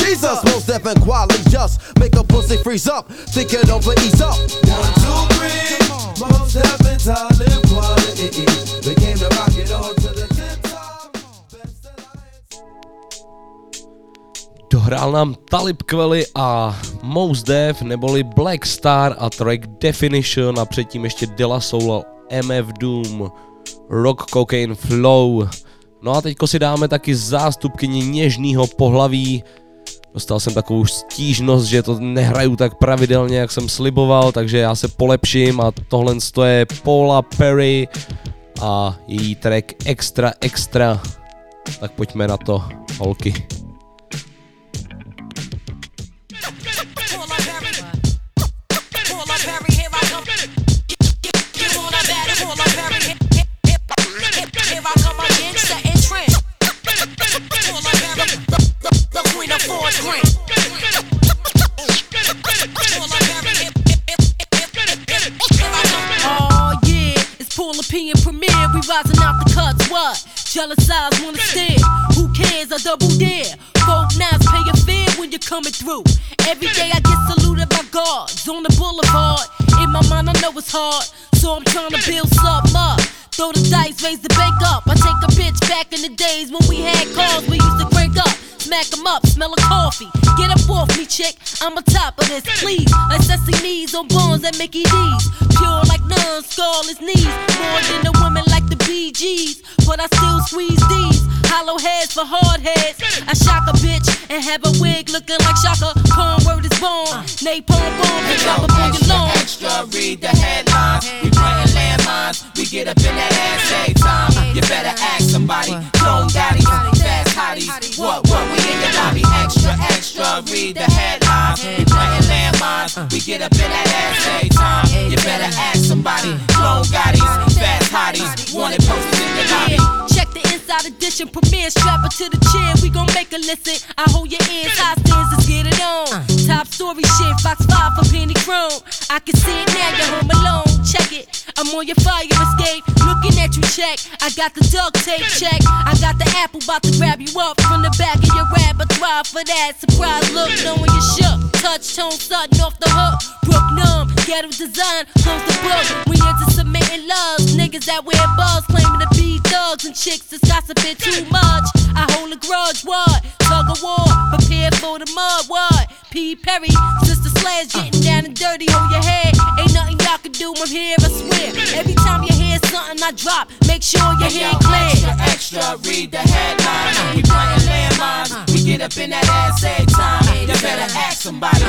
Jesus, most and quality just make a pussy freeze up. Think it over, ease up. One, two, three. Most I live quality. We came to rock it on to the tip top. Dohrál nám Talib Kweli a Mos Def neboli Black Star a track Definition a předtím ještě Dilla Soul MF Doom Rock Cocaine Flow. No a teďko si dáme taky zástupkyni něžného pohlaví. Dostal jsem takovou stížnost, že to nehraju tak pravidelně, jak jsem sliboval, takže já se polepším a tohle je Paula Perry a její track Extra Extra. Tak pojďme na to, holky. Opinion Premiere. We rising out the cuts. What? Jealous eyes wanna stare. Who cares? I double dare. Folk knives pay your fare when you're coming through. Every day I get saluted by guards on the boulevard. In my mind, I know it's hard, so I'm trying to build something up. Throw the dice, raise the bank up. I take a bitch back in the days when we had cars we used to crank up. Smack 'em up, smell of coffee. Get up off me, chick. I'm on top of this, please. Like Sesame's on bones at Mickey D's. Pure like none, scarless knees. More than a woman like the Bee Gees. But I still squeeze these. Hollow heads for hard heads. I shock a bitch and have a wig looking like Chaka. Khan word is born. Napalm bomb drop up on your lawn. Extra, read the headlines. We planting landmines. We get up in that ass every time. You better ask somebody. Clone daddies, fast hotties. What, what, we in your lobby. Extra, extra, read the headlines. We planting landmines. Uh. We get up in that ass every time. You better ask somebody. Uh. Clone daddies, fast hotties. Wanted posters in your lobby. Inside edition premiere. Strap her to the chair. We gon' make her listen. I hold your ears high stands. Let's get it on. Uh. Top story shit. Fox 5 for Penny Chrome. I can see it now. You're home alone. Check it. I'm on your fire escape. Looking at you, check. I got the duct tape check. I got the apple about to grab you up from the back of your repertoire for that surprise look. Knowing you shook. Touch tone sudden off the hook. Brook numb. Ghetto design. Close the book. We into submitting love, Niggas that wear buzz claiming to be thugs and chicks that's gossiping too much. I hold a grudge. What? Tug of war. Prepare for the mud. What? P. Perry. Sister Slash getting down and dirty on your head. Ain't nothing y'all can do. I'm here. I swear. Every time you hear something I drop, make sure your Hey, head yo, clear. Extra, extra, read the headlines. We planting landmines. We get up in that ass every time. You better ask somebody.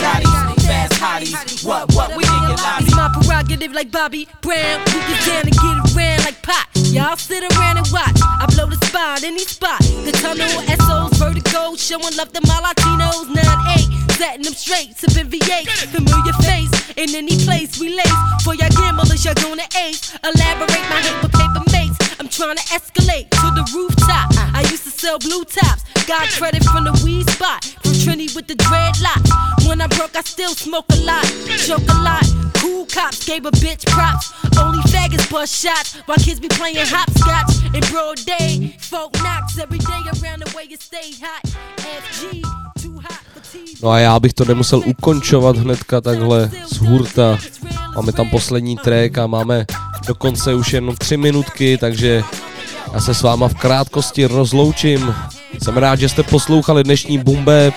Daddies, fast hotties. What, what, we in your lobby. It's my prerogative like Bobby Brown. We get down and get around like pot. Y'all sit around and watch. I blow the spot, any spot. The tunnel SOs, vertigo, showing love to my Latinos. 9-8, setting them straight. Sipping V8, familiar face in any place we lace. For your gamblers, you're gonna ace. Elaborate my hate with paper mates. I'm trying to escalate to the rooftop. I used to sell blue tops. Got credit from the weed spot. From Trini with the dreadlocks. When I broke, I still smoke a lot. Joke a lot. Cool cops gave a bitch props. Only faggots bust shots while kids be playing hopscotch in broad day. Folk knocks every day around the way you stay hot. FG, too hot. No a já bych to nemusel ukončovat hnedka takhle z hurta. Máme tam poslední track a máme dokonce už jenom tři minutky, takže já se s váma v krátkosti rozloučím. Jsem rád, že jste poslouchali dnešní Bumbeb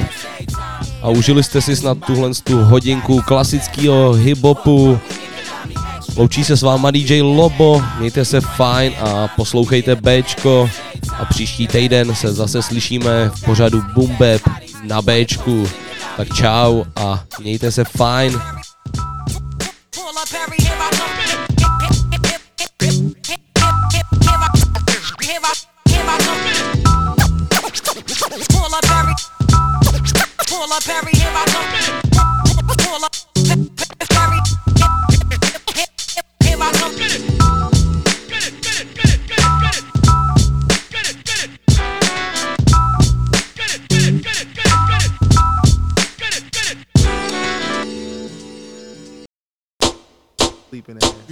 a užili jste si snad tuhle tu hodinku klasického hip-hopu. Loučí se s váma DJ Lobo, mějte se fajn a poslouchejte Bčko a příští týden se zase slyšíme v pořadu Bumbeb na Bčku. Tak čau a mějte se fajn. Pull up Harry. Pull up Harry. Here I come.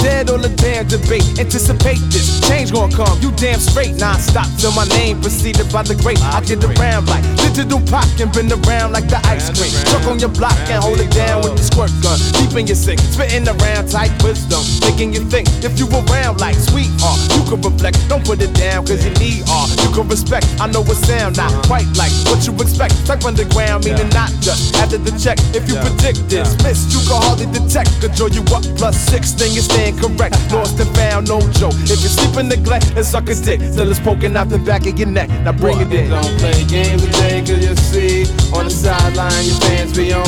dead on the damn debate, anticipate this change gonna come. You damn straight, non-stop till my name preceded by the great. I get around like digital pop and been around like the ice cream. Truck on your block and hold it down with the squirt gun. Deep in your sick, spitting around tight wisdom, making you think. If you around like sweetheart, you can reflect. Don't put it down, cause you need art. You can respect. I know it sound not quite like what you expect. Type underground, meaning not just after the check. If you predict this, miss, you can hardly detect. Draw you up plus six, then you stand correct. Lost and found, no joke. If you sleep in neglect and suck a dick, till it's poking out the back of your neck. Now bring it in. Don't play games today, cause you see On the sideline, your fans be on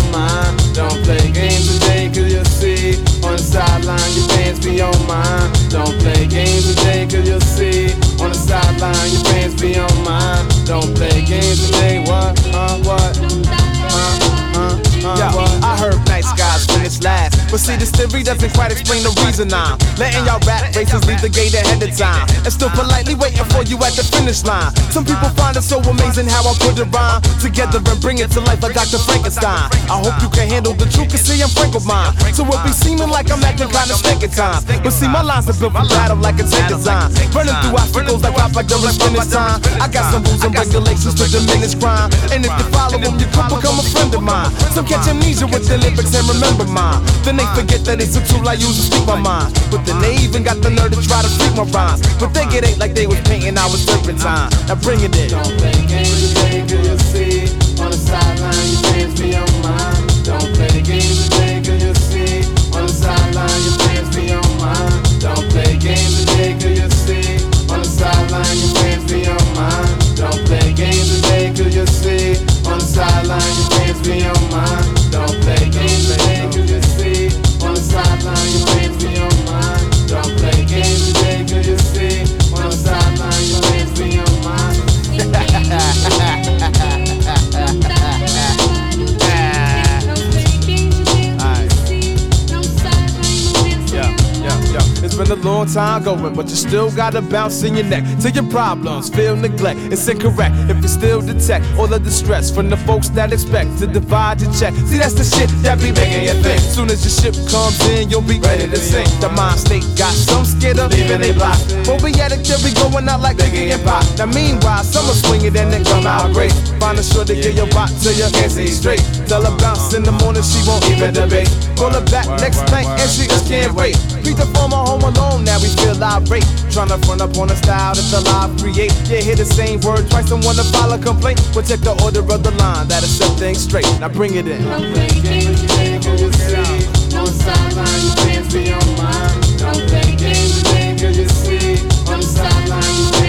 theory doesn't quite explain the reason I'm letting y'all rap racers leave the gate ahead of time. And still politely waiting for you at the finish line. Some people find it so amazing how I put it rhyme together and bring it to life like Dr. Frankenstein. I hope you can handle the truth, cause see, I'm frank mine. So it will be seeming like I'm acting kind of stank at times. But see, my lines are built for battle like a tank design. Running through obstacles like Papa during finish time. I got some rules and regulations to diminish crime. And if you follow them, you could become a friend of mine. Some catch amnesia with the lyrics and remember mine. Then they forget that it's a tool I use to speak my mind. But then they even got the nerve to try to freak my rhymes. But think it ain't like they was painting I our serpentine. Now bring it in. Don't play the games today, cause you see On the sideline, your fans be on mine Don't play the games today, long time going, but you still got a bounce in your neck. To your problems, feel neglect. It's incorrect if you still detect all of the stress from the folks that expect to divide your check. See, that's the shit that be making you think. Soon as your ship comes in, you'll be ready to sink. The mind state got some scared of leaving they block. But we at it, till we going out like Biggie and Pop. Now, meanwhile, some will swing it and then come out great. Find a sure to get your bot till you can't see straight. Tell her bounce in the morning, she won't even debate. Call her back next night and she just can't wait. Streets are former home alone, now we still irate. Trying to front up on a style that's alive, create. Yeah, hear the same word twice and wanna file a complaint. We'll check the order of the line, that'll set things straight. Now bring it in. I'm thinking, today, can you see? No sideline, you can't be on mine. I'm thinking, today, can you see? I'm sideline,